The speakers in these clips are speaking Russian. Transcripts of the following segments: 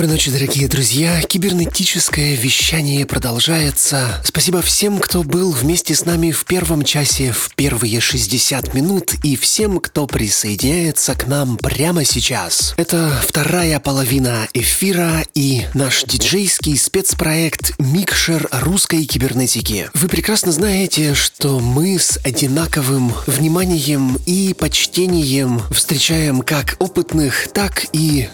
Доброй ночи, дорогие друзья. Кибернетическое вещание продолжается. Спасибо всем, кто был вместе с нами в первом часе, в первые 60 минут, и всем, кто присоединяется к нам прямо сейчас. Это вторая половина эфира и наш диджейский спецпроект «Микшер русской кибернетики». Вы прекрасно знаете, что мы с одинаковым вниманием и почтением встречаем как опытных, так и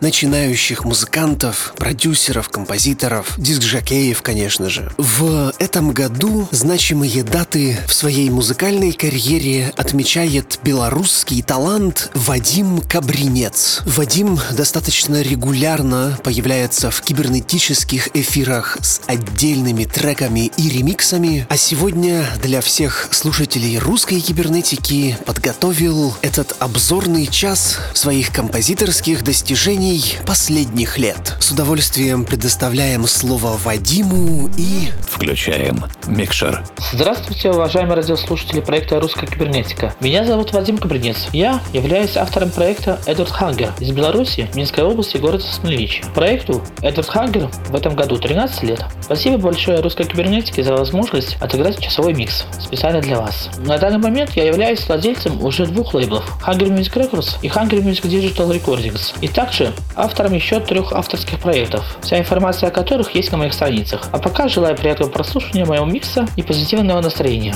начинающих музыкантов, продюсеров, композиторов, диск-жокеев, конечно же. В этом году значимые даты в своей музыкальной карьере отмечает белорусский талант Вадим Кабринец. Вадим достаточно регулярно появляется в кибернетических эфирах с отдельными треками и ремиксами, а сегодня для всех слушателей русской кибернетики подготовил этот обзорный час своих композиторских достижений компаний последних лет. С удовольствием предоставляем слово Вадиму и... Включаем микшер. Здравствуйте, уважаемые радиослушатели проекта «Русская кибернетика». Меня зовут Вадим Кабринец. Я являюсь автором проекта Эдвард Хангер из Беларуси, Минской области, города Смолевич. Проекту Эдвард Хангер в этом году 13 лет. Спасибо большое «Русской кибернетике» за возможность отыграть часовой микс специально для вас. На данный момент я являюсь владельцем уже двух лейблов Hunger Music Records и Hunger Music Digital Recordings. И также автором еще трех авторских проектов, вся информация о которых есть на моих страницах. А пока желаю приятного прослушивания моего микса и позитивного настроения.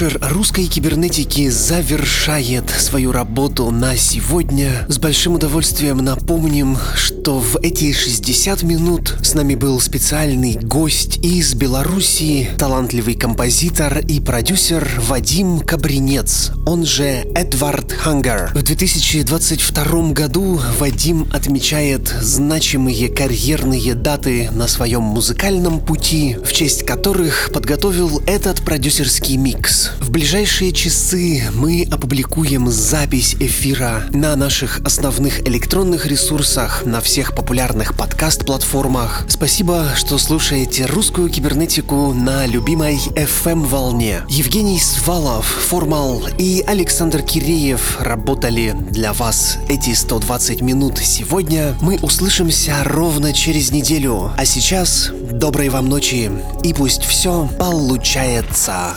Микшер русской кибернетики завершает свою работу на сегодня. С большим удовольствием напомним, что в эти 60 минут с нами был специальный гость из Белоруссии, талантливый композитор и продюсер Вадим Кабринец, он же Эдвард Хангер. В 2022 году Вадим отмечает значимые карьерные даты на своем музыкальном пути, в честь которых подготовил этот продюсер продюсерский микс. Ближайшие часы мы опубликуем запись эфира на наших основных электронных ресурсах, на всех популярных подкаст-платформах. Спасибо, что слушаете русскую кибернетику на любимой FM-волне. Евгений Свалов, Формал и Александр Киреев работали для вас эти 120 минут сегодня. Мы услышимся ровно через неделю. А сейчас доброй вам ночи и пусть все получается.